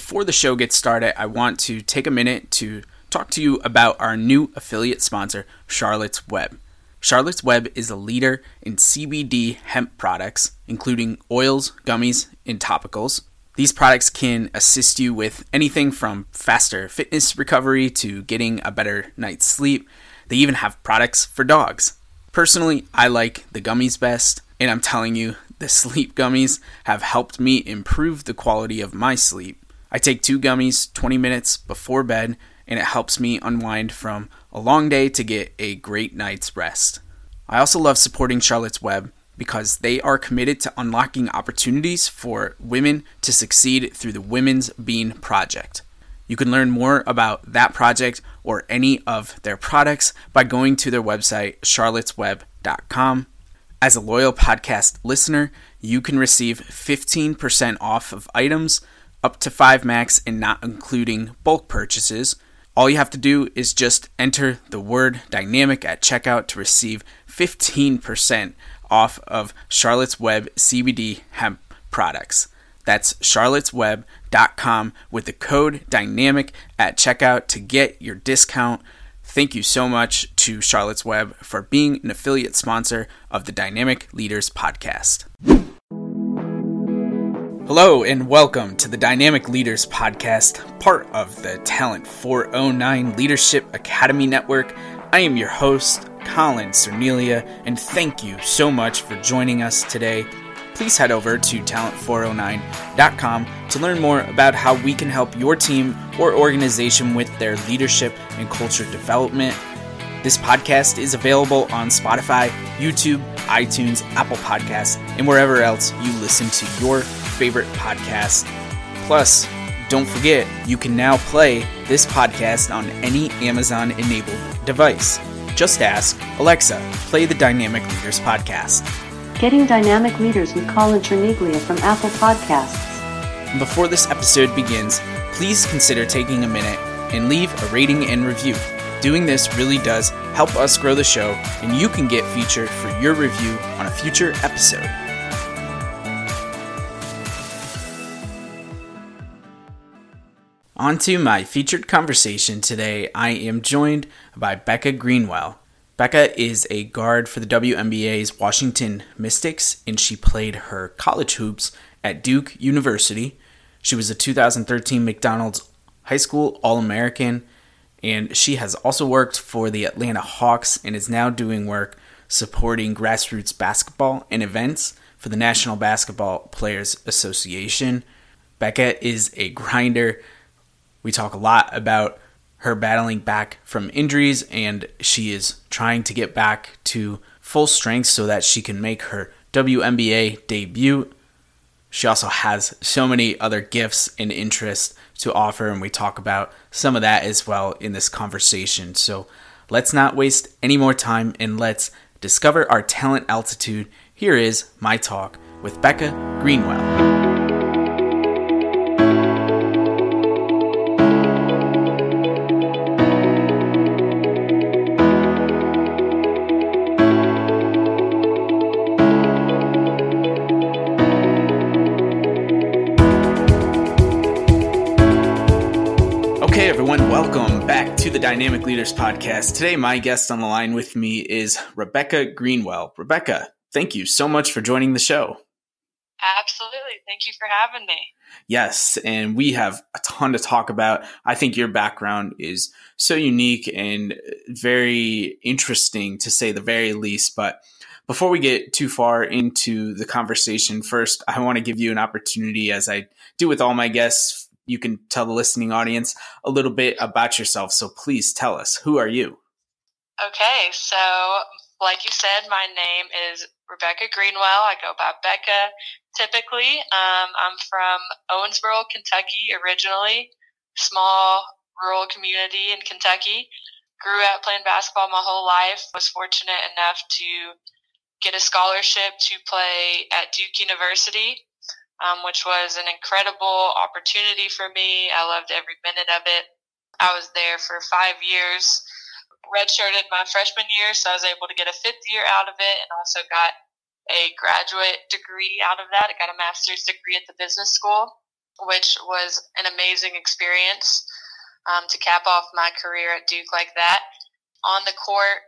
before the show gets started, I want to take a minute to talk to you about our new affiliate sponsor, Charlotte's Web. Charlotte's Web is a leader in CBD hemp products, including oils, gummies, and topicals. These products can assist you with anything from faster fitness recovery to getting a better night's sleep. They even have products for dogs. Personally, I like the gummies best, and I'm telling you, the sleep gummies have helped me improve the quality of my sleep. I take two gummies 20 minutes before bed, and it helps me unwind from a long day to get a great night's rest. I also love supporting Charlotte's Web because they are committed to unlocking opportunities for women to succeed through the Women's Bean Project. You can learn more about that project or any of their products by going to their website, charlottesweb.com. As a loyal podcast listener, you can receive 15% off of items up to 5 max and not including bulk purchases. All you have to do is just enter the word dynamic at checkout to receive 15% off of Charlotte's Web CBD hemp products. That's charlottesweb.com with the code dynamic at checkout to get your discount. Thank you so much to Charlotte's Web for being an affiliate sponsor of the Dynamic Leaders Podcast. Hello, and welcome to the Dynamic Leaders Podcast, part of the Talent 409 Leadership Academy Network. I am your host, Colin Cernelia, and thank you so much for joining us today please head over to talent409.com to learn more about how we can help your team or organization with their leadership and culture development. This podcast is available on Spotify, YouTube, iTunes, Apple Podcasts, and wherever else you listen to your favorite podcast. Plus, don't forget, you can now play this podcast on any Amazon enabled device. Just ask Alexa, play the Dynamic Leaders podcast. Getting Dynamic Leaders with Colin Cherniglia from Apple Podcasts. Before this episode begins, please consider taking a minute and leave a rating and review. Doing this really does help us grow the show, and you can get featured for your review on a future episode. On to my featured conversation today. I am joined by Becca Greenwell. Becca is a guard for the WNBA's Washington Mystics, and she played her college hoops at Duke University. She was a 2013 McDonald's High School All American, and she has also worked for the Atlanta Hawks and is now doing work supporting grassroots basketball and events for the National Basketball Players Association. Becca is a grinder. We talk a lot about her battling back from injuries and she is trying to get back to full strength so that she can make her WNBA debut. She also has so many other gifts and interests to offer, and we talk about some of that as well in this conversation. So let's not waste any more time and let's discover our talent altitude. Here is my talk with Becca Greenwell. Dynamic Leaders Podcast. Today, my guest on the line with me is Rebecca Greenwell. Rebecca, thank you so much for joining the show. Absolutely. Thank you for having me. Yes, and we have a ton to talk about. I think your background is so unique and very interesting to say the very least. But before we get too far into the conversation, first, I want to give you an opportunity, as I do with all my guests, you can tell the listening audience a little bit about yourself. So please tell us, who are you? Okay, so like you said, my name is Rebecca Greenwell. I go by Becca typically. Um, I'm from Owensboro, Kentucky originally, small rural community in Kentucky. Grew up playing basketball my whole life. Was fortunate enough to get a scholarship to play at Duke University um, which was an incredible opportunity for me. I loved every minute of it. I was there for five years, redshirted my freshman year, so I was able to get a fifth year out of it and also got a graduate degree out of that. I got a master's degree at the business school. which was an amazing experience um, to cap off my career at Duke like that. On the court,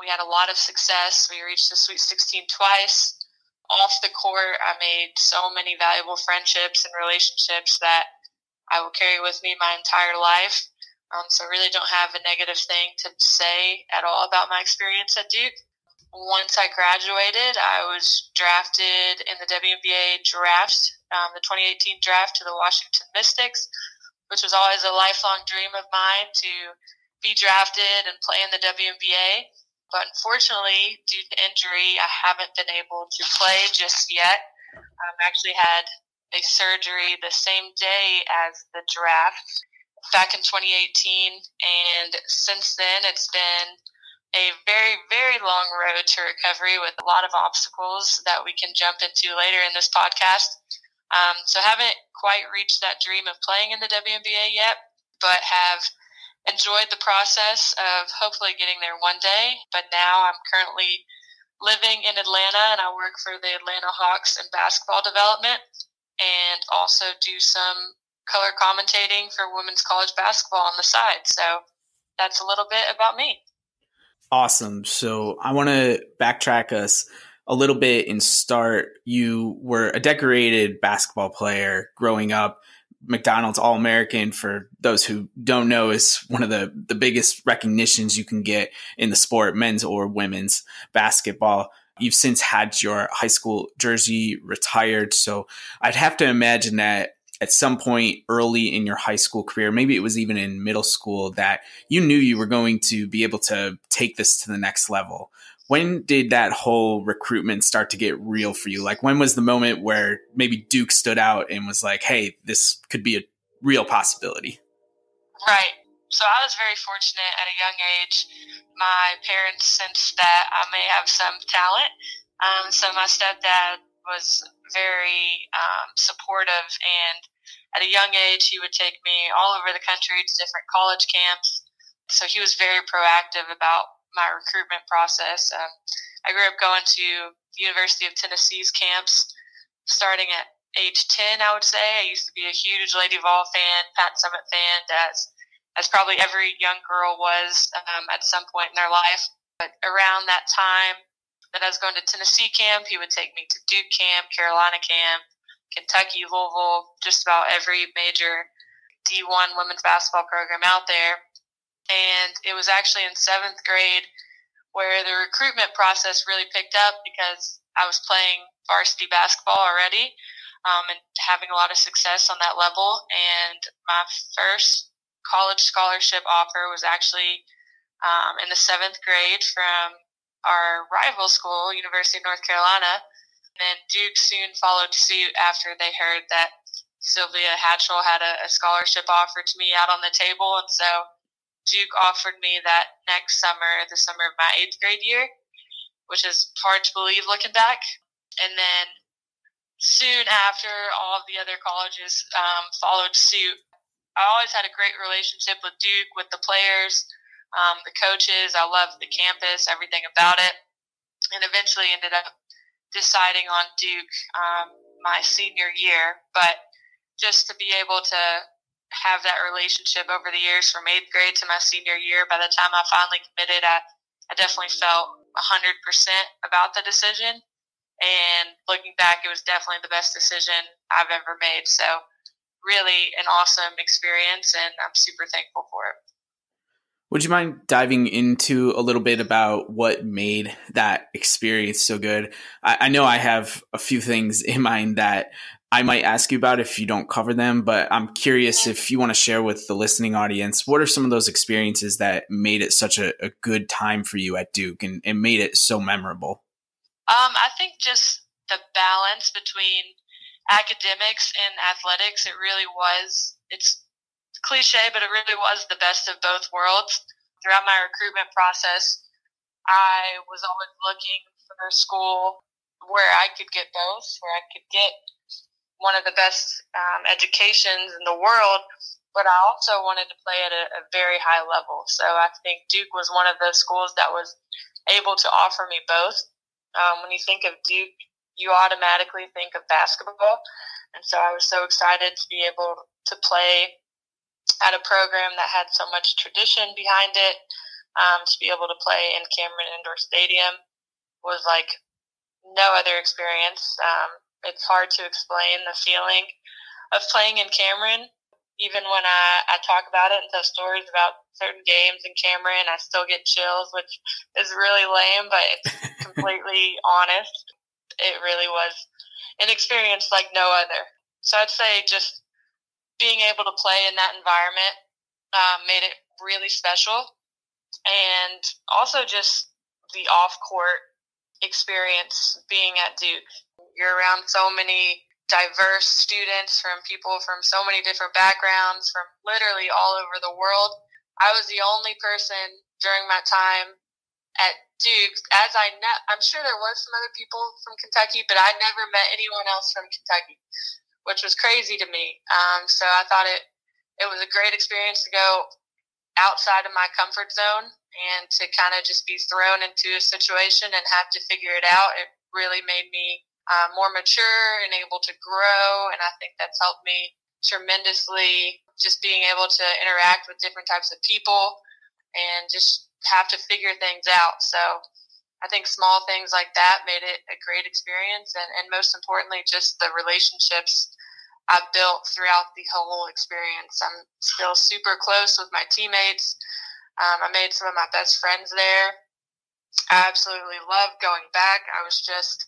we had a lot of success. We reached the Sweet 16 twice. Off the court, I made so many valuable friendships and relationships that I will carry with me my entire life. Um, so, really don't have a negative thing to say at all about my experience at Duke. Once I graduated, I was drafted in the WNBA draft, um, the 2018 draft to the Washington Mystics, which was always a lifelong dream of mine to be drafted and play in the WNBA. But unfortunately, due to injury, I haven't been able to play just yet. I um, actually had a surgery the same day as the draft back in 2018. And since then, it's been a very, very long road to recovery with a lot of obstacles that we can jump into later in this podcast. Um, so haven't quite reached that dream of playing in the WNBA yet, but have enjoyed the process of hopefully getting there one day. But now I'm currently living in Atlanta and I work for the Atlanta Hawks in basketball development and also do some color commentating for women's college basketball on the side. So that's a little bit about me. Awesome. So I want to backtrack us a little bit and start. You were a decorated basketball player growing up. McDonald's All American, for those who don't know, is one of the, the biggest recognitions you can get in the sport, men's or women's basketball. You've since had your high school jersey retired. So I'd have to imagine that at some point early in your high school career, maybe it was even in middle school, that you knew you were going to be able to take this to the next level. When did that whole recruitment start to get real for you? Like, when was the moment where maybe Duke stood out and was like, hey, this could be a real possibility? Right. So I was very fortunate at a young age. My parents sensed that I may have some talent. Um, so my stepdad was very um, supportive and at a young age, he would take me all over the country to different college camps. So he was very proactive about my recruitment process. Um, I grew up going to University of Tennessee's camps, starting at age 10, I would say. I used to be a huge Lady Vol fan, Pat Summitt fan, as, as probably every young girl was um, at some point in their life. But around that time that I was going to Tennessee camp, he would take me to Duke camp, Carolina camp, Kentucky, Louisville, just about every major D1 women's basketball program out there. And it was actually in seventh grade where the recruitment process really picked up because I was playing varsity basketball already um, and having a lot of success on that level. And my first college scholarship offer was actually um, in the seventh grade from our rival school, University of North Carolina. And Duke soon followed suit after they heard that Sylvia Hatchell had a, a scholarship offer to me out on the table. And so Duke offered me that next summer, the summer of my eighth grade year, which is hard to believe looking back. And then soon after, all of the other colleges um, followed suit. I always had a great relationship with Duke, with the players, um, the coaches. I loved the campus, everything about it, and eventually ended up deciding on Duke um, my senior year, but just to be able to have that relationship over the years from eighth grade to my senior year, by the time I finally committed, I, I definitely felt 100% about the decision. And looking back, it was definitely the best decision I've ever made. So, really an awesome experience, and I'm super thankful for it. Would you mind diving into a little bit about what made that experience so good? I, I, know I have a few things in mind that I might ask you about if you don't cover them, but I'm curious if you want to share with the listening audience what are some of those experiences that made it such a, a good time for you at Duke and, and made it so memorable? Um, I think just the balance between academics and athletics, it really was. It's cliche, but it really was the best of both worlds. Throughout my recruitment process, I was always looking for a school where I could get both, where I could get one of the best um, educations in the world, but I also wanted to play at a, a very high level. So I think Duke was one of those schools that was able to offer me both. Um, when you think of Duke you automatically think of basketball. And so I was so excited to be able to play at a program that had so much tradition behind it. Um, to be able to play in Cameron Indoor Stadium was like no other experience. Um, it's hard to explain the feeling of playing in Cameron. Even when I, I talk about it and tell stories about certain games in Cameron, I still get chills, which is really lame, but it's completely honest. It really was an experience like no other. So I'd say just being able to play in that environment um, made it really special. And also just the off court experience being at Duke. You're around so many diverse students from people from so many different backgrounds, from literally all over the world. I was the only person during my time at Duke, as I know, I'm sure there was some other people from Kentucky, but I never met anyone else from Kentucky which was crazy to me. Um, so I thought it it was a great experience to go outside of my comfort zone and to kind of just be thrown into a situation and have to figure it out. It really made me uh, more mature and able to grow, and I think that's helped me tremendously. Just being able to interact with different types of people and just have to figure things out. So I think small things like that made it a great experience, and, and most importantly, just the relationships I built throughout the whole experience. I'm still super close with my teammates. Um, I made some of my best friends there. I absolutely love going back. I was just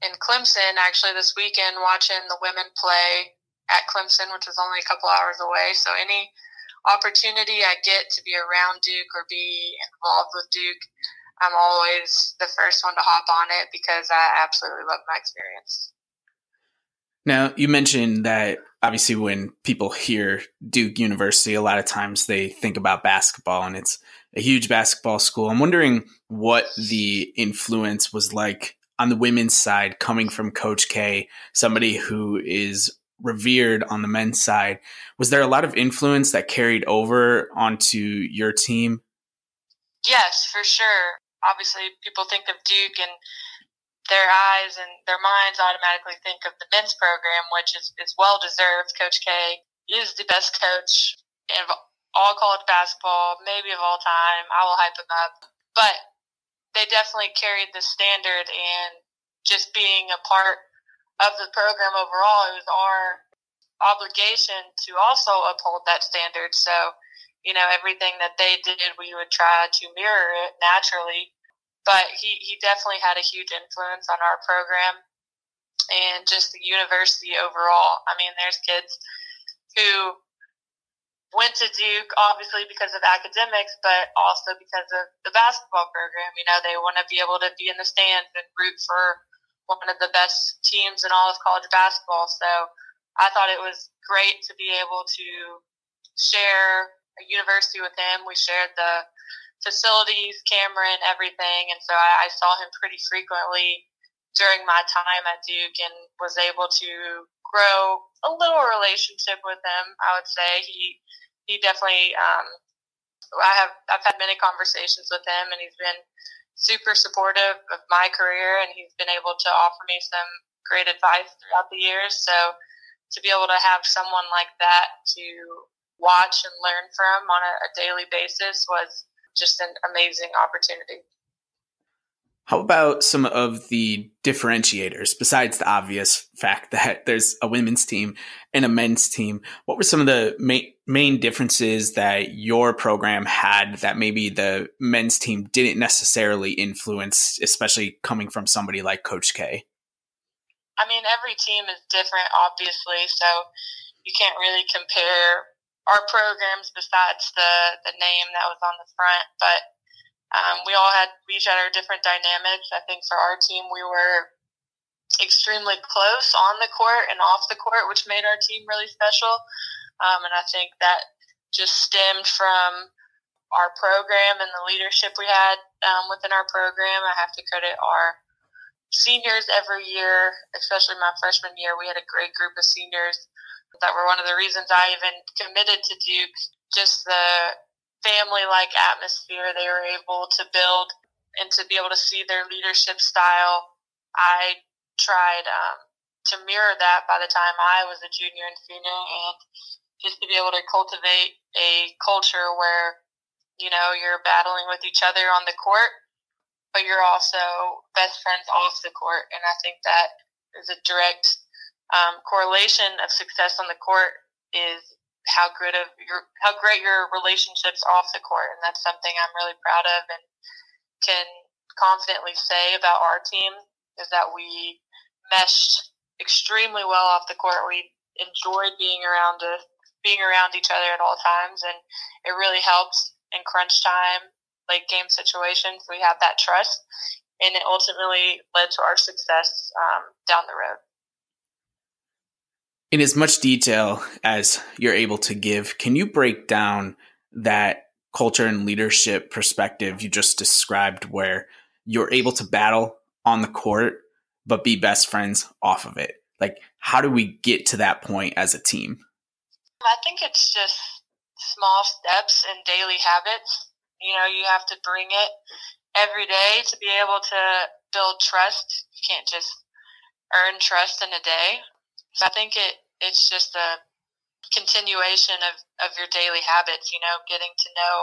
in Clemson actually this weekend watching the women play at Clemson, which was only a couple hours away. So any opportunity I get to be around Duke or be involved with Duke, I'm always the first one to hop on it because I absolutely love my experience. Now, you mentioned that obviously when people hear Duke University, a lot of times they think about basketball and it's a huge basketball school. I'm wondering what the influence was like on the women's side coming from Coach K, somebody who is revered on the men's side. Was there a lot of influence that carried over onto your team? Yes, for sure obviously people think of Duke and their eyes and their minds automatically think of the men's program, which is, is well deserved. Coach K is the best coach in all college basketball, maybe of all time. I will hype him up. But they definitely carried the standard and just being a part of the program overall, it was our obligation to also uphold that standard. So you know, everything that they did, we would try to mirror it naturally. But he, he definitely had a huge influence on our program and just the university overall. I mean, there's kids who went to Duke obviously because of academics, but also because of the basketball program. You know, they want to be able to be in the stands and root for one of the best teams in all of college basketball. So I thought it was great to be able to share a university with him. We shared the facilities, Cameron, everything, and so I, I saw him pretty frequently during my time at Duke and was able to grow a little relationship with him. I would say he he definitely. Um, I have I've had many conversations with him, and he's been super supportive of my career, and he's been able to offer me some great advice throughout the years. So to be able to have someone like that to watch and learn from on a, a daily basis was just an amazing opportunity. How about some of the differentiators besides the obvious fact that there's a women's team and a men's team? What were some of the main, main differences that your program had that maybe the men's team didn't necessarily influence, especially coming from somebody like Coach K? I mean, every team is different, obviously, so you can't really compare our programs besides the the name that was on the front, but um, we all had we each had our different dynamics. I think for our team, we were extremely close on the court and off the court, which made our team really special. Um, and I think that just stemmed from our program and the leadership we had um, within our program. I have to credit our seniors every year, especially my freshman year. We had a great group of seniors that were one of the reasons I even committed to Duke. Just the family like atmosphere they were able to build and to be able to see their leadership style. I tried um, to mirror that by the time I was a junior and senior, and just to be able to cultivate a culture where you know you're battling with each other on the court, but you're also best friends off the court, and I think that is a direct um, correlation of success on the court is how good of your how great your relationships off the court, and that's something I'm really proud of and can confidently say about our team is that we meshed extremely well off the court. We enjoyed being around being around each other at all times, and it really helps in crunch time, late game situations. We have that trust, and it ultimately led to our success um, down the road in as much detail as you're able to give, can you break down that culture and leadership perspective you just described where you're able to battle on the court but be best friends off of it? Like, how do we get to that point as a team? I think it's just small steps and daily habits. You know, you have to bring it every day to be able to build trust. You can't just earn trust in a day. So I think it it's just a continuation of, of your daily habits, you know, getting to know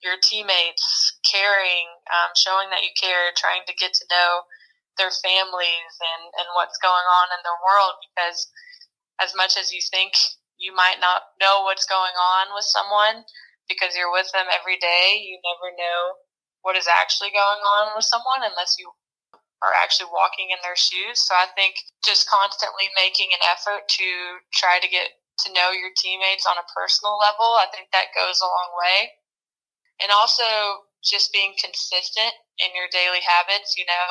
your teammates, caring, um, showing that you care, trying to get to know their families and, and what's going on in their world because as much as you think you might not know what's going on with someone because you're with them every day, you never know what is actually going on with someone unless you are actually walking in their shoes. So I think just constantly making an effort to try to get to know your teammates on a personal level, I think that goes a long way. And also just being consistent in your daily habits, you know,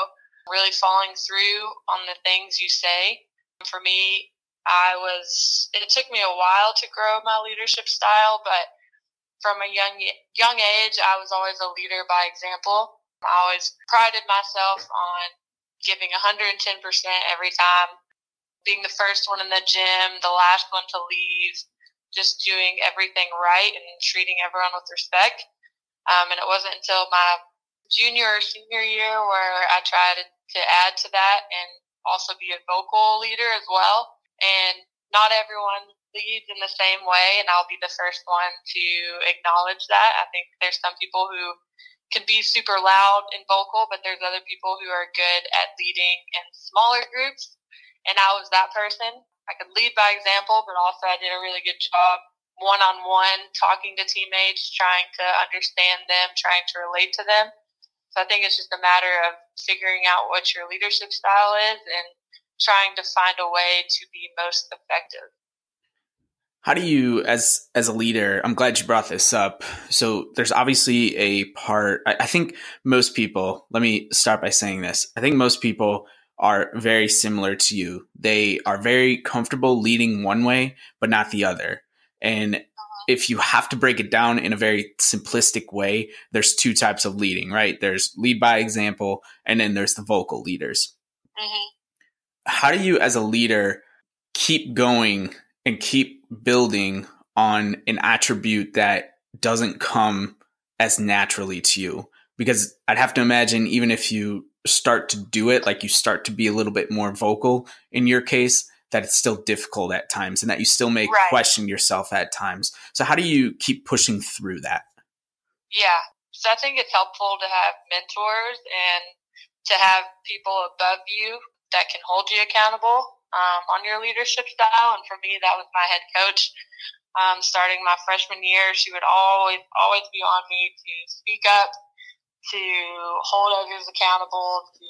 really following through on the things you say. For me, I was it took me a while to grow my leadership style, but from a young young age, I was always a leader by example. I always prided myself on giving 110% every time, being the first one in the gym, the last one to leave, just doing everything right and treating everyone with respect. Um, and it wasn't until my junior or senior year where I tried to add to that and also be a vocal leader as well. And not everyone leads in the same way, and I'll be the first one to acknowledge that. I think there's some people who can be super loud and vocal, but there's other people who are good at leading in smaller groups. And I was that person. I could lead by example, but also I did a really good job one on one talking to teammates, trying to understand them, trying to relate to them. So I think it's just a matter of figuring out what your leadership style is and trying to find a way to be most effective how do you as as a leader i'm glad you brought this up. So there's obviously a part I, I, think most people let me start by saying this. I think most people are very similar to you. They are very comfortable leading one way but not the other. And if you have to break it down in a very simplistic way there's two types of leading right? There's lead by example and then there's the vocal leaders. Mm-hmm. how do you as a leader keep going and keep building on an attribute that doesn't come as naturally to you because I'd have to imagine even if you start to do it like you start to be a little bit more vocal in your case that it's still difficult at times and that you still may right. question yourself at times. So how do you keep pushing through that? Yeah. So I think it's helpful to have mentors and to have people above you that can hold you accountable um, on your leadership style. And for me, that was my head coach. Um, starting my freshman year, she would always, always be on me to speak up, to hold others accountable, to,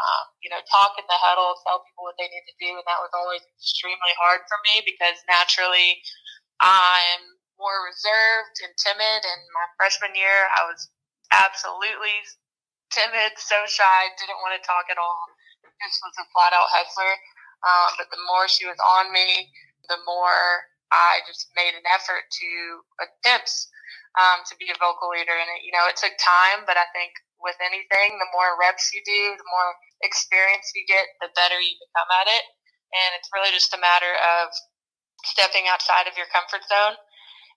um, you know, talk in the huddle, tell people what they need to do. And that was always extremely hard for me because naturally I'm more reserved and timid. And my freshman year, I was absolutely timid, so shy, didn't want to talk at all. Just was a flat out hustler. Um, but the more she was on me, the more I just made an effort to attempt um, to be a vocal leader. And it, you know, it took time, but I think with anything, the more reps you do, the more experience you get, the better you become at it. And it's really just a matter of stepping outside of your comfort zone.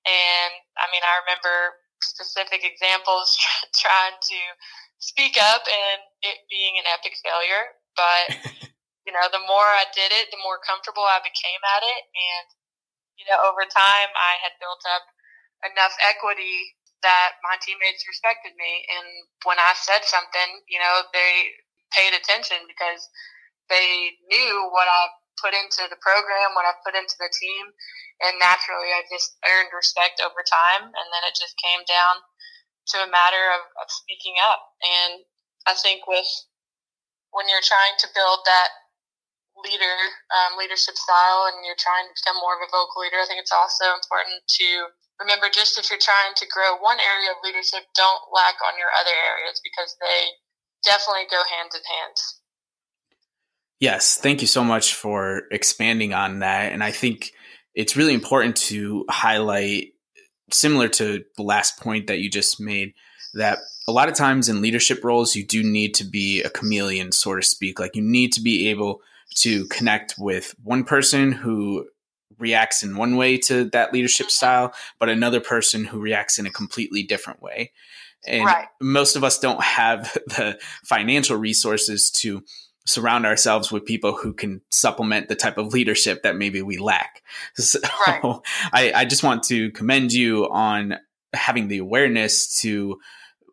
And I mean, I remember specific examples trying to speak up and it being an epic failure. But you know, the more I did it, the more comfortable I became at it. And, you know, over time, I had built up enough equity that my teammates respected me. And when I said something, you know, they paid attention because they knew what I put into the program, what I put into the team. And naturally, I just earned respect over time. And then it just came down to a matter of, of speaking up. And I think with when you're trying to build that leader, um, leadership style, and you're trying to become more of a vocal leader, I think it's also important to remember just if you're trying to grow one area of leadership, don't lack on your other areas because they definitely go hand in hand. Yes, thank you so much for expanding on that. And I think it's really important to highlight, similar to the last point that you just made, that a lot of times in leadership roles, you do need to be a chameleon, so to speak. Like you need to be able to connect with one person who reacts in one way to that leadership mm-hmm. style, but another person who reacts in a completely different way. And right. most of us don't have the financial resources to surround ourselves with people who can supplement the type of leadership that maybe we lack. So right. I, I just want to commend you on having the awareness to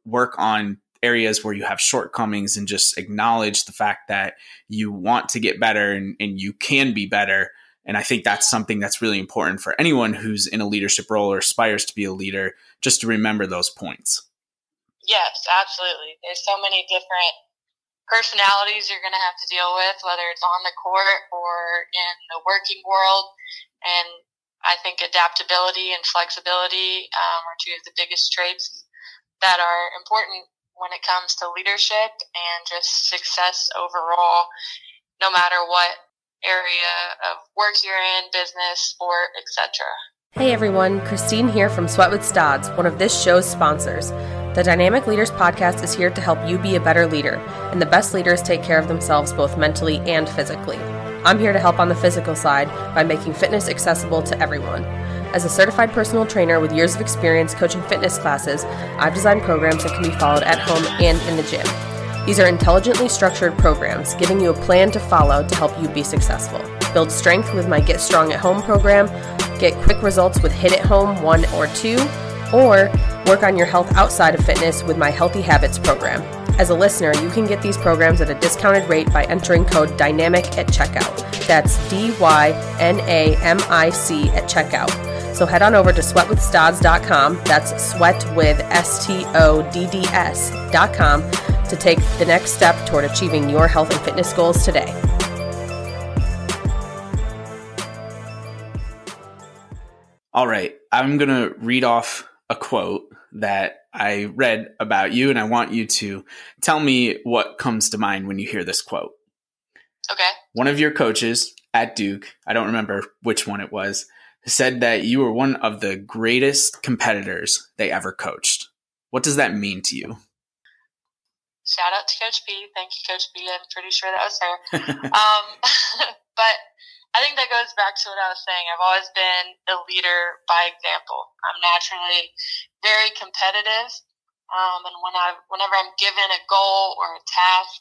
work on areas where you have shortcomings and just acknowledge the fact that you want to get better and, and you can be better. And I think that's something that's really important for anyone who's in a leadership role or aspires to be a leader, just to remember those points. Yes, absolutely. There's so many different personalities you're going to have to deal with, whether it's on the court or in the working world. And I think adaptability and flexibility um, are two of the biggest traits that are important when it comes to leadership and just success overall, no matter what area of work you're in, business, sport, etc. Hey everyone, Christine here from Sweat with Stodds, one of this show's sponsors. The Dynamic Leaders Podcast is here to help you be a better leader, and the best leaders take care of themselves both mentally and physically. I'm here to help on the physical side by making fitness accessible to everyone. As a certified personal trainer with years of experience coaching fitness classes, I've designed programs that can be followed at home and in the gym. These are intelligently structured programs, giving you a plan to follow to help you be successful. Build strength with my Get Strong at Home program, get quick results with HIIT at Home 1 or 2, or work on your health outside of fitness with my Healthy Habits program. As a listener, you can get these programs at a discounted rate by entering code DYNAMIC at checkout. That's D Y N A M I C at checkout. So head on over to sweatwithstodds.com, that's sweat with S T O D D S.com, to take the next step toward achieving your health and fitness goals today. All right, I'm going to read off a quote that I read about you, and I want you to tell me what comes to mind when you hear this quote. Okay. One of your coaches at Duke, I don't remember which one it was, said that you were one of the greatest competitors they ever coached. What does that mean to you? Shout out to Coach P. Thank you, Coach P. I'm pretty sure that was her. um, but I think that goes back to what I was saying. I've always been a leader by example. I'm naturally very competitive, um, and when I, whenever I'm given a goal or a task,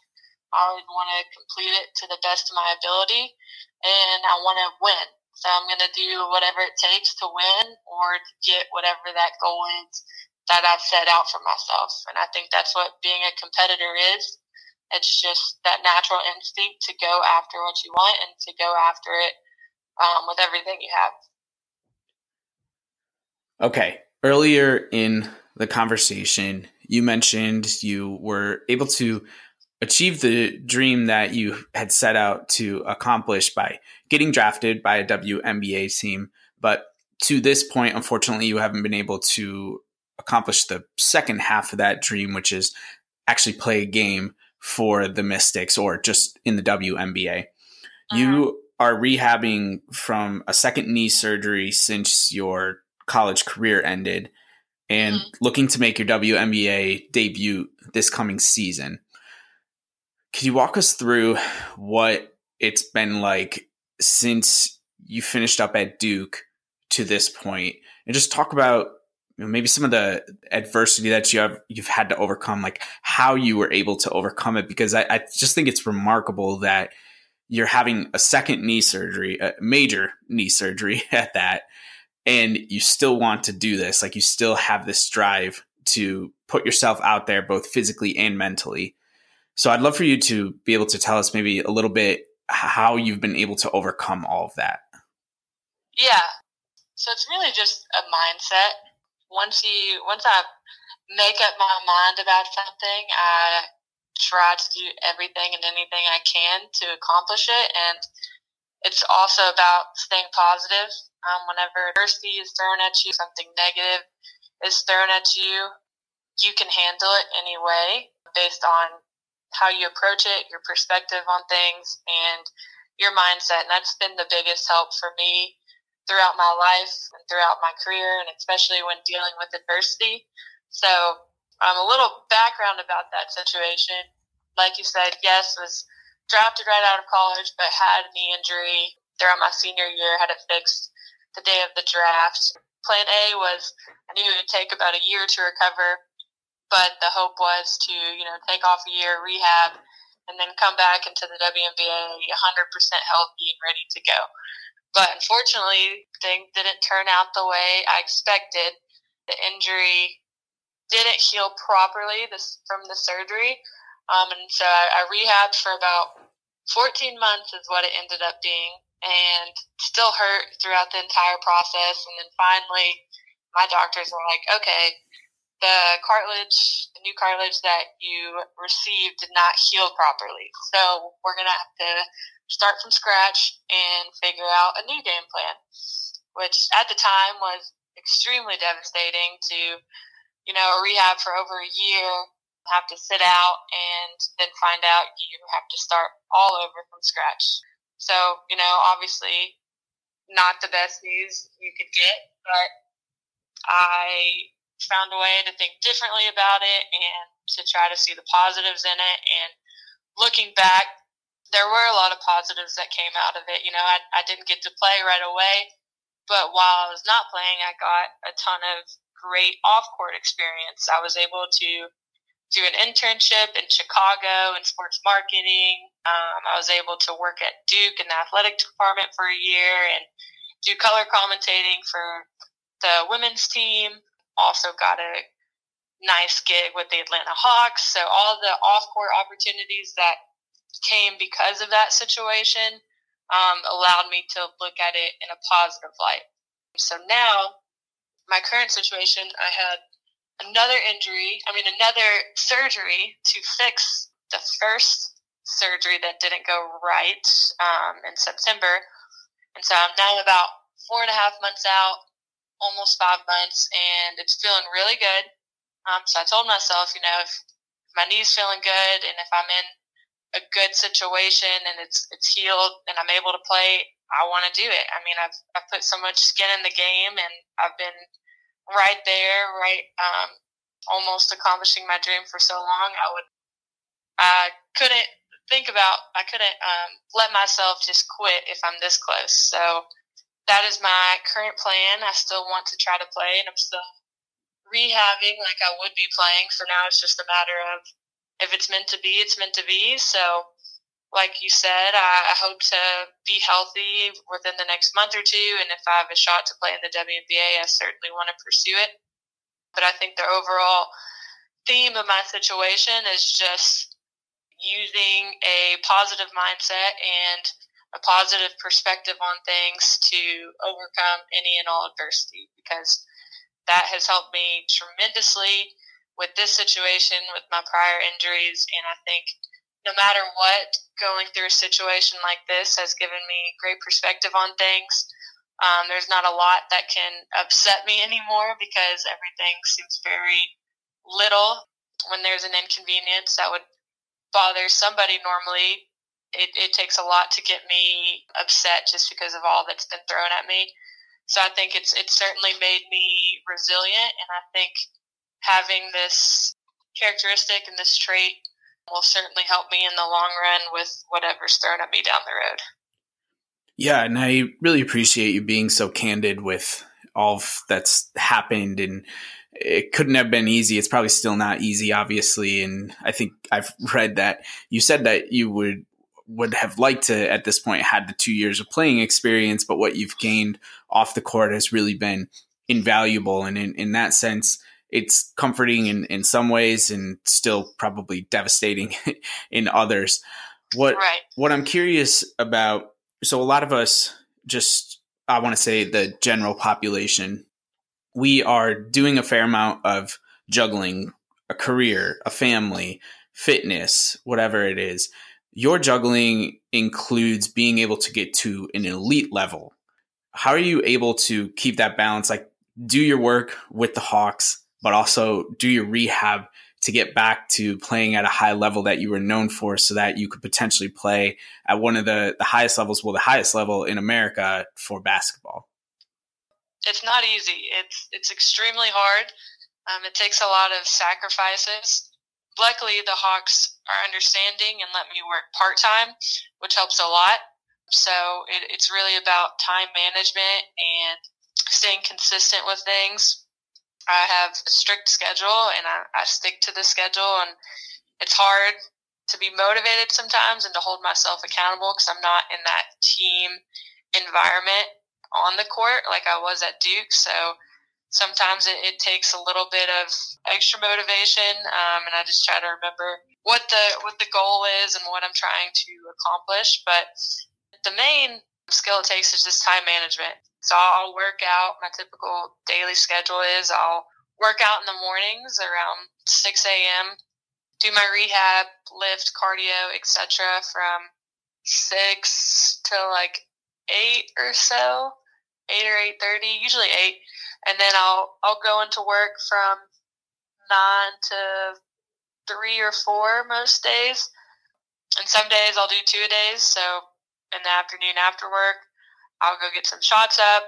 I always want to complete it to the best of my ability, and I want to win. So I'm going to do whatever it takes to win or to get whatever that goal is that I've set out for myself. And I think that's what being a competitor is. It's just that natural instinct to go after what you want and to go after it um, with everything you have. Okay. Earlier in the conversation, you mentioned you were able to achieve the dream that you had set out to accomplish by getting drafted by a WNBA team. But to this point, unfortunately, you haven't been able to accomplish the second half of that dream, which is actually play a game for the Mystics or just in the WNBA. Uh-huh. You are rehabbing from a second knee surgery since your college career ended and mm-hmm. looking to make your WNBA debut this coming season. Could you walk us through what it's been like since you finished up at Duke to this point, and just talk about maybe some of the adversity that you have you've had to overcome, like how you were able to overcome it? Because I, I just think it's remarkable that you're having a second knee surgery, a major knee surgery at that, and you still want to do this. Like you still have this drive to put yourself out there, both physically and mentally. So I'd love for you to be able to tell us maybe a little bit how you've been able to overcome all of that. Yeah. So it's really just a mindset. Once you, once I make up my mind about something, I try to do everything and anything I can to accomplish it. And it's also about staying positive. Um, whenever adversity is thrown at you, something negative is thrown at you, you can handle it anyway based on how you approach it, your perspective on things, and your mindset. And that's been the biggest help for me throughout my life and throughout my career, and especially when dealing with adversity. So um, a little background about that situation. Like you said, yes, was drafted right out of college, but had a knee injury throughout my senior year, had it fixed the day of the draft. Plan A was I knew it would take about a year to recover, but the hope was to, you know, take off a year, rehab, and then come back into the WNBA 100% healthy and ready to go. But unfortunately, things didn't turn out the way I expected. The injury didn't heal properly this from the surgery. Um, and so I, I rehabbed for about 14 months is what it ended up being and still hurt throughout the entire process. And then finally, my doctors were like, okay, the cartilage, the new cartilage that you received did not heal properly. So we're going to have to start from scratch and figure out a new game plan, which at the time was extremely devastating to you know, rehab for over a year, have to sit out, and then find out you have to start all over from scratch. So, you know, obviously not the best news you could get, but I found a way to think differently about it and to try to see the positives in it. And looking back, there were a lot of positives that came out of it. You know, I, I didn't get to play right away, but while I was not playing, I got a ton of great off court experience. I was able to do an internship in Chicago in sports marketing. Um, I was able to work at Duke in the athletic department for a year and do color commentating for the women's team. Also got a nice gig with the Atlanta Hawks. So all the off court opportunities that came because of that situation um, allowed me to look at it in a positive light. So now my current situation, I had another injury, I mean, another surgery to fix the first surgery that didn't go right um, in September. And so I'm now about four and a half months out, almost five months, and it's feeling really good. Um, so I told myself, you know, if my knee's feeling good and if I'm in a good situation and it's it's healed and I'm able to play, I want to do it. I mean, I've I've put so much skin in the game, and I've been right there, right, um, almost accomplishing my dream for so long. I would, I couldn't think about, I couldn't um, let myself just quit if I'm this close. So that is my current plan. I still want to try to play, and I'm still rehabbing like I would be playing. So now it's just a matter of if it's meant to be, it's meant to be. So like you said, I, I, hope to be healthy within the next month or two. And if I have a shot to play in the WNBA, I certainly want to pursue it. But I think the overall theme of my situation is just using a positive mindset and a positive perspective on things to overcome any and all adversity because that has helped me tremendously with this situation with my prior injuries and I think no matter what, going through a situation like this has given me great perspective on things. Um, there's not a lot that can upset me anymore because everything seems very little. When there's an inconvenience that would bother somebody normally, it, it takes a lot to get me upset just because of all that's been thrown at me. So I think it's it's certainly made me resilient, and I think having this characteristic and this trait will certainly help me in the long run with whatever's thrown at me down the road. Yeah, and I really appreciate you being so candid with all that's happened and it couldn't have been easy. It's probably still not easy, obviously. And I think I've read that you said that you would would have liked to at this point had the two years of playing experience, but what you've gained off the court has really been invaluable. And in, in that sense, it's comforting in, in some ways and still probably devastating in others. What Right. what I'm curious about so a lot of us just I want to say the general population we are doing a fair amount of juggling a career, a family, fitness, whatever it is. Your juggling includes being able to get to an elite level. How are you able to keep that balance like do your work with the Hawks but also do your rehab to get back to playing at a high level that you were known for so that you could potentially play at one of the, the highest levels, well, the highest level in America for basketball? It's not easy. It's it's extremely hard. Um, it takes a lot of sacrifices. Luckily, the Hawks are understanding and let me work part time, which helps a lot. So it, it's really about time management and staying consistent with things. I have a strict schedule and I, I stick to the schedule, and it's hard to be motivated sometimes and to hold myself accountable because I'm not in that team environment on the court like I was at Duke. So sometimes it, it takes a little bit of extra motivation, um, and I just try to remember what the what the goal is and what I'm trying to accomplish. But the main skill it takes is just time management. So I'll work out. My typical daily schedule is I'll work out in the mornings around 6 a.m. Do my rehab, lift, cardio, etc. from six to like eight or so, eight or eight thirty, usually eight, and then I'll I'll go into work from nine to three or four most days, and some days I'll do two a days. So in the afternoon after work, I'll go get some shots up,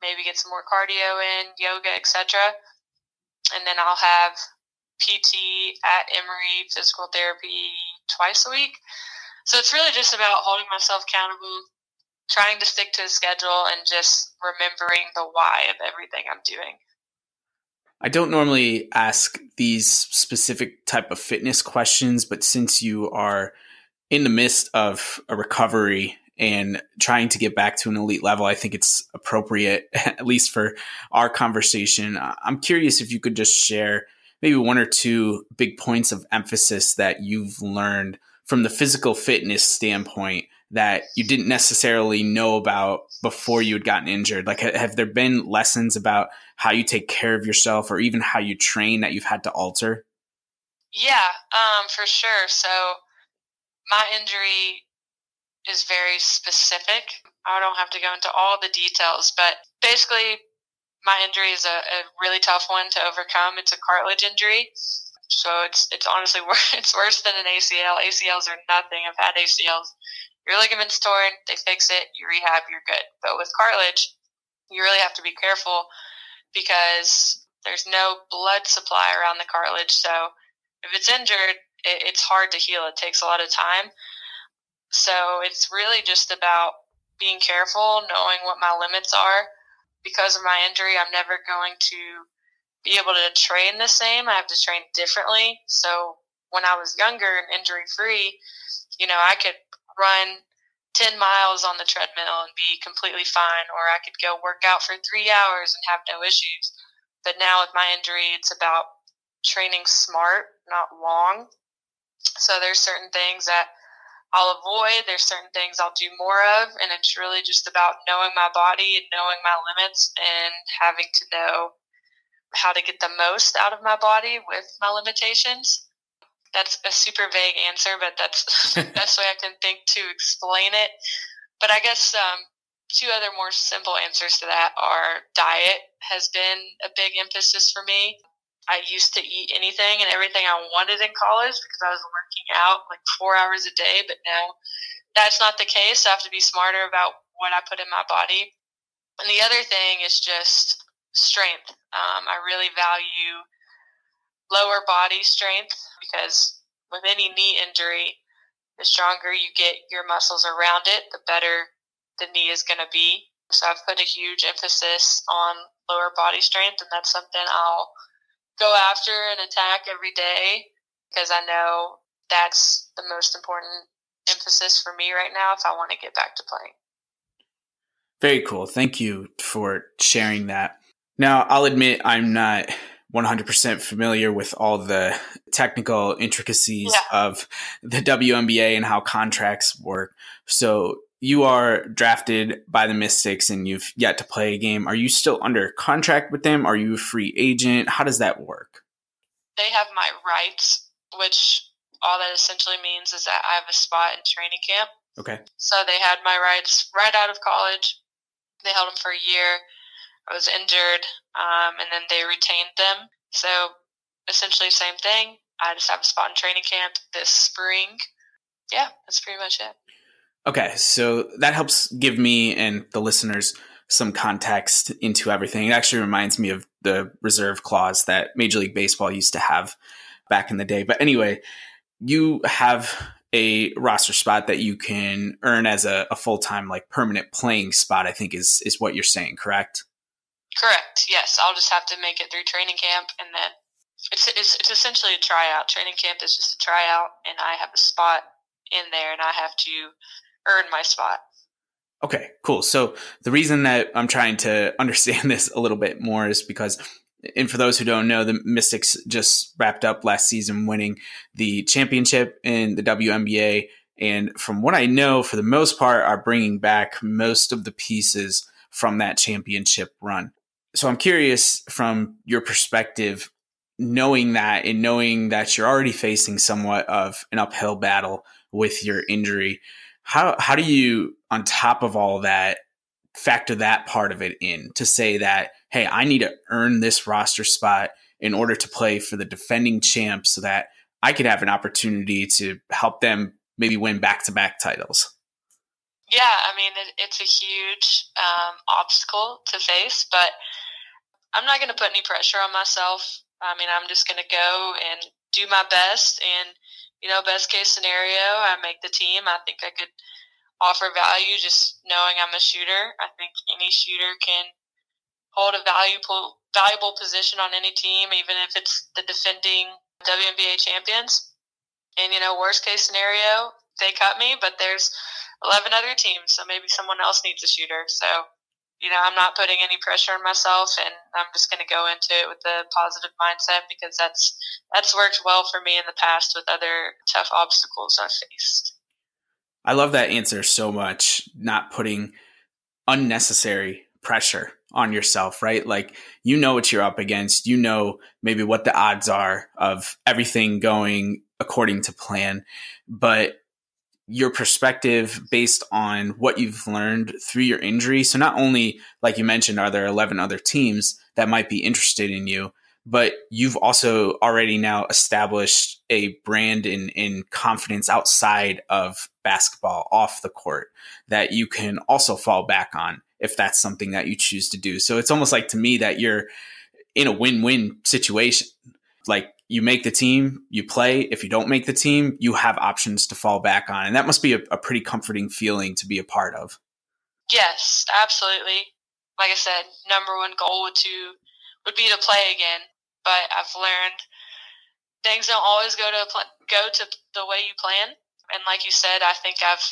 maybe get some more cardio in, yoga, etc. And then I'll have PT at Emory physical therapy twice a week. So it's really just about holding myself accountable, trying to stick to a schedule, and just remembering the why of everything I'm doing. I don't normally ask these specific type of fitness questions, but since you are in the midst of a recovery and trying to get back to an elite level, I think it's appropriate, at least for our conversation. I'm curious if you could just share maybe one or two big points of emphasis that you've learned from the physical fitness standpoint that you didn't necessarily know about before you had gotten injured? Like, have there been lessons about how you take care of yourself or even how you train that you've had to alter? Yeah, um, for sure. So, my injury is very specific. I don't have to go into all the details, but basically, my injury is a, a really tough one to overcome. It's a cartilage injury. So it's it's honestly worse. It's worse than an ACL. ACLs are nothing. I've had ACLs your ligament's torn, they fix it, you rehab, you're good. But with cartilage, you really have to be careful because there's no blood supply around the cartilage. So if it's injured, it, it's hard to heal. It takes a lot of time. So it's really just about being careful, knowing what my limits are. Because of my injury, I'm never going to be able to train the same. I have to train differently. So when I was younger and injury free, you know, I could run 10 miles on the treadmill and be completely fine, or I could go work out for three hours and have no issues. But now with my injury, it's about training smart, not long. So there's certain things that I'll avoid, there's certain things I'll do more of, and it's really just about knowing my body and knowing my limits and having to know how to get the most out of my body with my limitations that's a super vague answer, but that's the best way I can think to explain it. But I guess um, two other more simple answers to that are diet has been a big emphasis for me. I used to eat anything and everything I wanted in college because I was working out like four hours a day, but now that's not the case. I have to be smarter about what I put in my body. And the other thing is just strength. Um, I really value lower body strength because with any knee injury, the stronger you get your muscles around it, the better the knee is going to be. So I've put a huge emphasis on lower body strength, and that's something I'll go after and attack every day because I know that's the most important emphasis for me right now if I want to get back to playing. Very cool. Thank you for sharing that. Now, I'll admit I'm not 100% familiar with all the technical intricacies yeah. of the WNBA and how contracts work. So, you are drafted by the Mystics and you've yet to play a game. Are you still under contract with them? Are you a free agent? How does that work? They have my rights, which all that essentially means is that I have a spot in training camp. Okay. So they had my rights right out of college. They held them for a year. Was injured, um, and then they retained them. So essentially, same thing. I just have a spot in training camp this spring. Yeah, that's pretty much it. Okay, so that helps give me and the listeners some context into everything. It actually reminds me of the reserve clause that Major League Baseball used to have back in the day. But anyway, you have a roster spot that you can earn as a, a full time, like permanent playing spot. I think is is what you're saying, correct? Correct. Yes, I'll just have to make it through training camp, and then it's it's, it's essentially a tryout. Training camp is just a tryout, and I have a spot in there, and I have to earn my spot. Okay, cool. So the reason that I'm trying to understand this a little bit more is because and for those who don't know, the Mystics just wrapped up last season winning the championship in the WNBA. And from what I know, for the most part, are bringing back most of the pieces from that championship run. So I'm curious from your perspective, knowing that and knowing that you're already facing somewhat of an uphill battle with your injury, how, how do you, on top of all that, factor that part of it in to say that, hey, I need to earn this roster spot in order to play for the defending champs so that I could have an opportunity to help them maybe win back to back titles? Yeah, I mean, it, it's a huge um, obstacle to face, but I'm not going to put any pressure on myself. I mean, I'm just going to go and do my best. And, you know, best case scenario, I make the team. I think I could offer value just knowing I'm a shooter. I think any shooter can hold a valuable valuable position on any team, even if it's the defending WNBA champions. And you know, worst case scenario, they cut me, but there's 11 other teams, so maybe someone else needs a shooter. So, you know, I'm not putting any pressure on myself, and I'm just going to go into it with a positive mindset because that's that's worked well for me in the past with other tough obstacles I've faced. I love that answer so much, not putting unnecessary pressure on yourself, right? Like you know what you're up against, you know maybe what the odds are of everything going according to plan, but your perspective based on what you've learned through your injury. So not only like you mentioned are there 11 other teams that might be interested in you, but you've also already now established a brand in, in confidence outside of basketball off the court that you can also fall back on if that's something that you choose to do. So it's almost like to me that you're in a win-win situation. Like you make the team, you play. If you don't make the team, you have options to fall back on. And that must be a, a pretty comforting feeling to be a part of. Yes, absolutely. Like I said, number one goal would to would be to play again. But I've learned things don't always go to go to the way you plan. And like you said, I think I've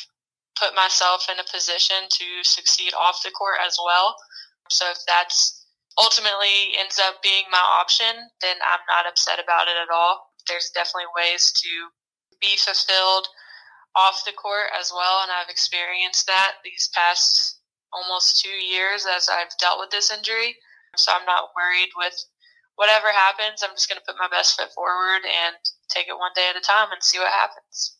put myself in a position to succeed off the court as well. So if that's ultimately ends up being my option, then I'm not upset about it at all. There's definitely ways to be fulfilled off the court as well, and I've experienced that these past almost two years as I've dealt with this injury. So I'm not worried with whatever happens. I'm just going to put my best foot forward and take it one day at a time and see what happens.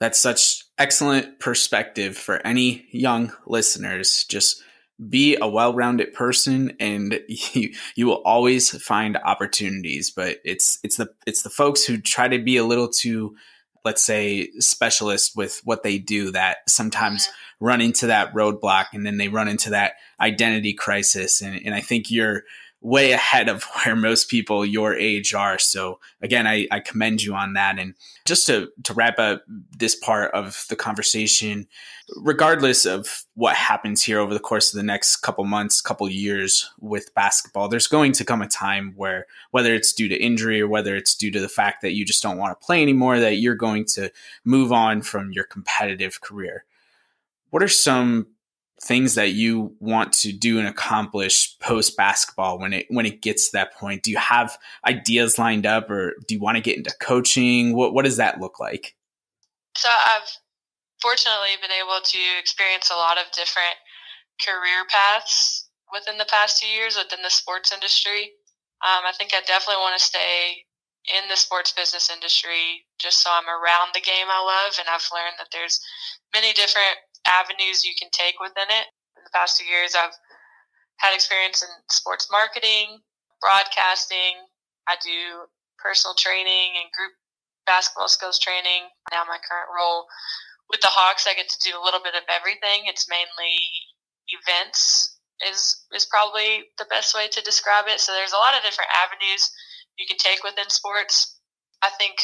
That's such excellent perspective for any young listeners. Just be a well-rounded person and you you will always find opportunities, but it's it's the it's the folks who try to be a little too let's say specialist with what they do that sometimes mm-hmm. run into that roadblock and then they run into that identity crisis and, and i think you're way ahead of where most people your age are. So again, I, I commend you on that. And just to, to wrap up this part of the conversation, regardless of what happens here over the course of the next couple months, couple years with basketball, there's going to come a time where whether it's due to injury or whether it's due to the fact that you just don't want to play anymore, that you're going to move on from your competitive career. What are some things that you want to do and accomplish post basketball when it when it gets to that point? Do you have ideas lined up or do you want to get into coaching? What what does that look like? So I've fortunately been able to experience a lot of different career paths within the past two years within the sports industry. Um, I think I definitely want to stay in the sports business industry just so I'm around the game I love and I've learned that there's many different avenues you can take within it. In the past two years, I've had experience in sports marketing, broadcasting. I do personal training and group basketball skills training. Now, my current role with the Hawks, I get to do a little bit of everything. It's mainly events is is probably the best way to describe it. So there's a lot of different avenues you can take within sports. I think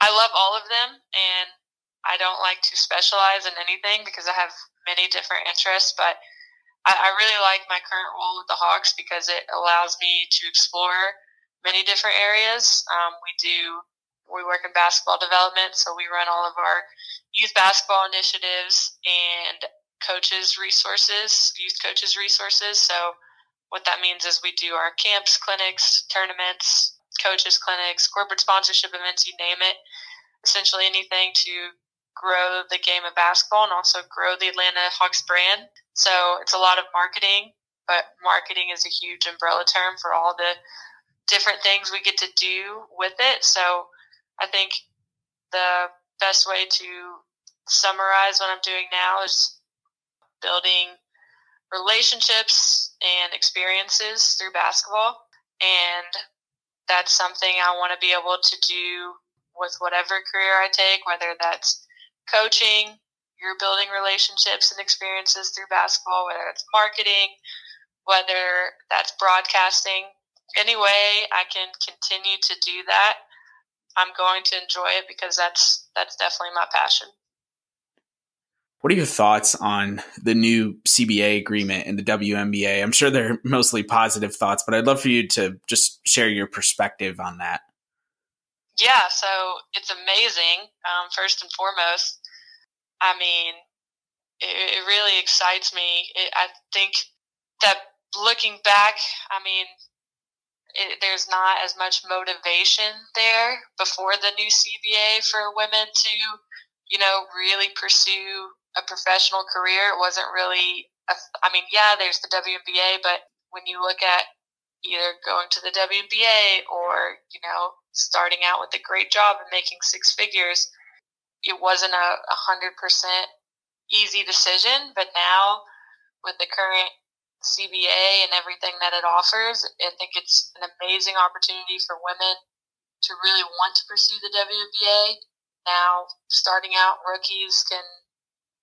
I love all of them, and I don't like to specialize in anything because I have many different interests, but I, I really like my current role with the Hawks because it allows me to explore many different areas. Um, we do we work in basketball development, so we run all of our youth basketball initiatives and coaches resources, youth coaches resources. So what that means is we do our camps, clinics, tournaments, coaches clinics, corporate sponsorship events, you name it. Essentially anything to grow the game of basketball and also grow the Atlanta Hawks brand. So it's a lot of marketing, but marketing is a huge umbrella term for all the different things we get to do with it. So I think the best way to summarize what I'm doing now is building relationships and experiences through basketball. And that's something I want to be able to do with whatever career I take, whether that's coaching, you're building relationships and experiences through basketball, whether it's marketing, whether that's broadcasting. Any way I can continue to do that, I'm going to enjoy it because that's that's definitely my passion. What are your thoughts on the new CBA agreement and the WNBA? I'm sure they're mostly positive thoughts, but I'd love for you to just share your perspective on that. Yeah, so it's amazing. Um, first and foremost, I mean, it, it really excites me. It, I think that looking back, I mean, it, there's not as much motivation there before the new CBA for women to, you know, really pursue a professional career. It wasn't really, a, I mean, yeah, there's the WNBA, but when you look at either going to the WNBA or, you know, starting out with a great job and making six figures, it wasn't a, a hundred percent easy decision. But now with the current CBA and everything that it offers, I think it's an amazing opportunity for women to really want to pursue the WNBA. Now, starting out, rookies can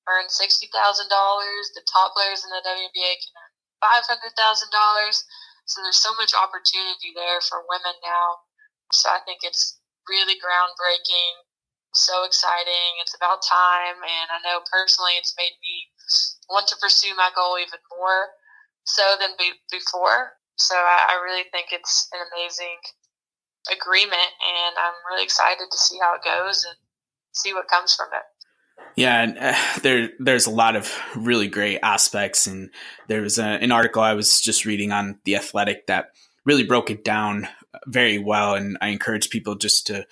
earn sixty thousand dollars. The top players in the WNBA can earn five hundred thousand dollars. So there's so much opportunity there for women now. So I think it's really groundbreaking, so exciting. It's about time, and I know personally it's made me want to pursue my goal even more so than be- before. So I, I really think it's an amazing agreement, and I'm really excited to see how it goes and see what comes from it. Yeah, and, uh, there there's a lot of really great aspects, and there was a, an article I was just reading on the Athletic that really broke it down very well, and I encourage people just to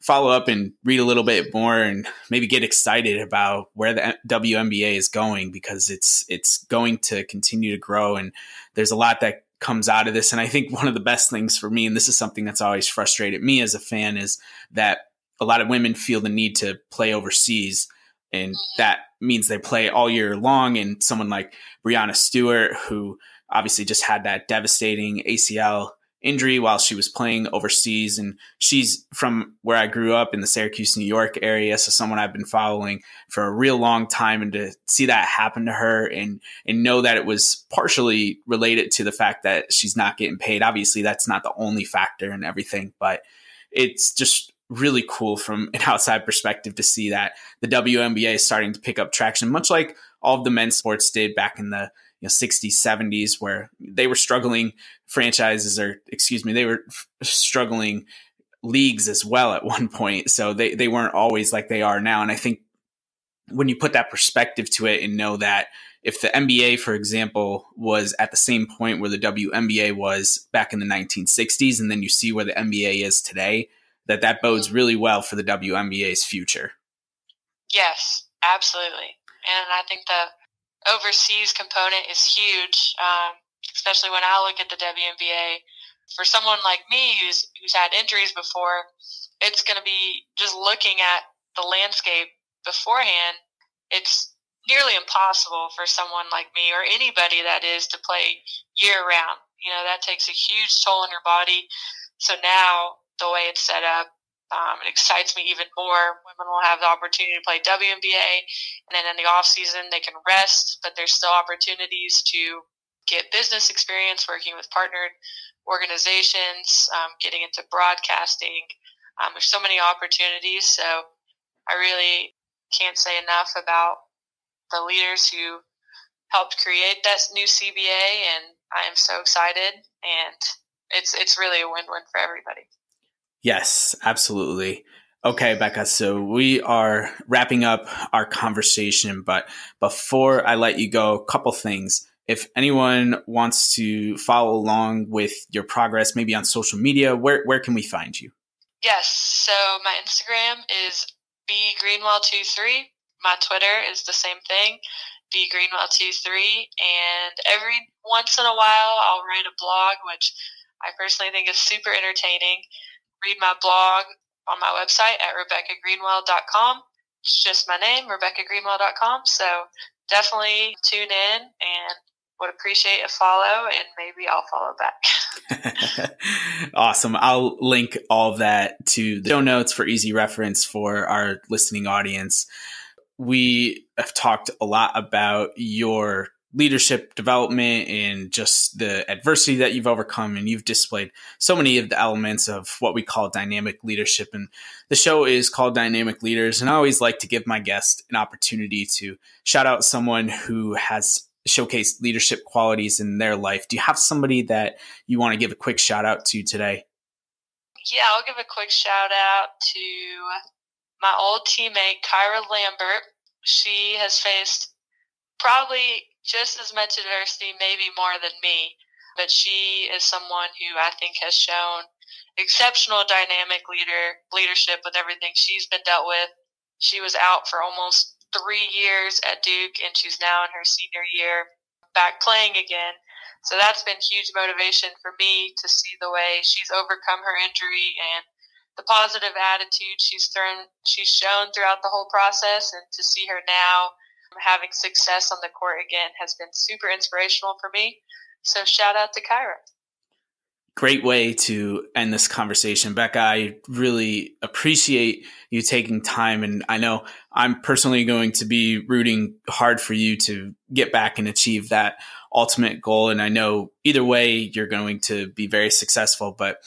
follow up and read a little bit more, and maybe get excited about where the WNBA is going because it's it's going to continue to grow, and there's a lot that comes out of this. And I think one of the best things for me, and this is something that's always frustrated me as a fan, is that a lot of women feel the need to play overseas and that means they play all year long. And someone like Breanna Stewart, who obviously just had that devastating ACL injury while she was playing overseas. And she's from where I grew up in the Syracuse, New York area. So someone I've been following for a real long time. And to see that happen to her and, and know that it was partially related to the fact that she's not getting paid. Obviously, that's not the only factor and everything, but it's just really cool from an outside perspective to see that the WNBA is starting to pick up traction, much like all of the men's sports did back in the you know 60s 70s where they were struggling franchises or excuse me they were f- struggling leagues as well at one point. So they, they weren't always like they are now. And i think when you put that perspective to it and know that if the nba for example was at the same point where the WNBA was back in the 1960s and then you see where the nba is today that that bodes really well for the WNBA's future. Yes absolutely. And i think the overseas component is huge, um, especially when I look at the WNBA. For someone like me who's who's had injuries before, it's going to be just looking at the landscape beforehand. It's nearly impossible for someone like me or anybody that is to play year round. You know that takes a huge toll on your body. So now the way it's set up, um, it excites me even more. Women will have the opportunity to play WNBA, and then in the off season they can rest, but there's still opportunities to get business experience working with partnered organizations, um, getting into broadcasting. Um, there's so many opportunities, so I really can't say enough about the leaders who helped create that new CBA, and I am so excited, and it's it's really a win-win for everybody. Yes, absolutely. Okay, Becca. So we are wrapping up our conversation, but before I let you go, a couple things. If anyone wants to follow along with your progress, maybe on social media, where, where can we find you? Yes. So my Instagram is bgreenwell23. My Twitter is the same thing, bgreenwell23. And every once in a while, I'll write a blog, which I personally think is super entertaining read my blog on my website at rebeccagreenwell.com. It's just my name, rebeccagreenwell.com. So definitely tune in and would appreciate a follow and maybe I'll follow back. awesome. I'll link all of that to the show notes for easy reference for our listening audience. We have talked a lot about your leadership development and just the adversity that you've overcome and you've displayed so many of the elements of what we call dynamic leadership and the show is called dynamic leaders and i always like to give my guest an opportunity to shout out someone who has showcased leadership qualities in their life do you have somebody that you want to give a quick shout out to today yeah i'll give a quick shout out to my old teammate kyra lambert she has faced probably just as much adversity, maybe more than me. But she is someone who I think has shown exceptional dynamic leader leadership with everything she's been dealt with. She was out for almost three years at Duke, and she's now in her senior year back playing again. So that's been huge motivation for me to see the way she's overcome her injury and the positive attitude she's thrown she's shown throughout the whole process and to see her now having success on the court again has been super inspirational for me. So shout out to Kyra. Great way to end this conversation. Becca, I really appreciate you taking time. And I know I'm personally going to be rooting hard for you to get back and achieve that ultimate goal. And I know either way, you're going to be very successful. But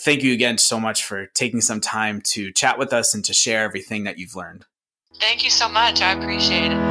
thank you again so much for taking some time to chat with us and to share everything that you've learned. Thank you so much. I appreciate it.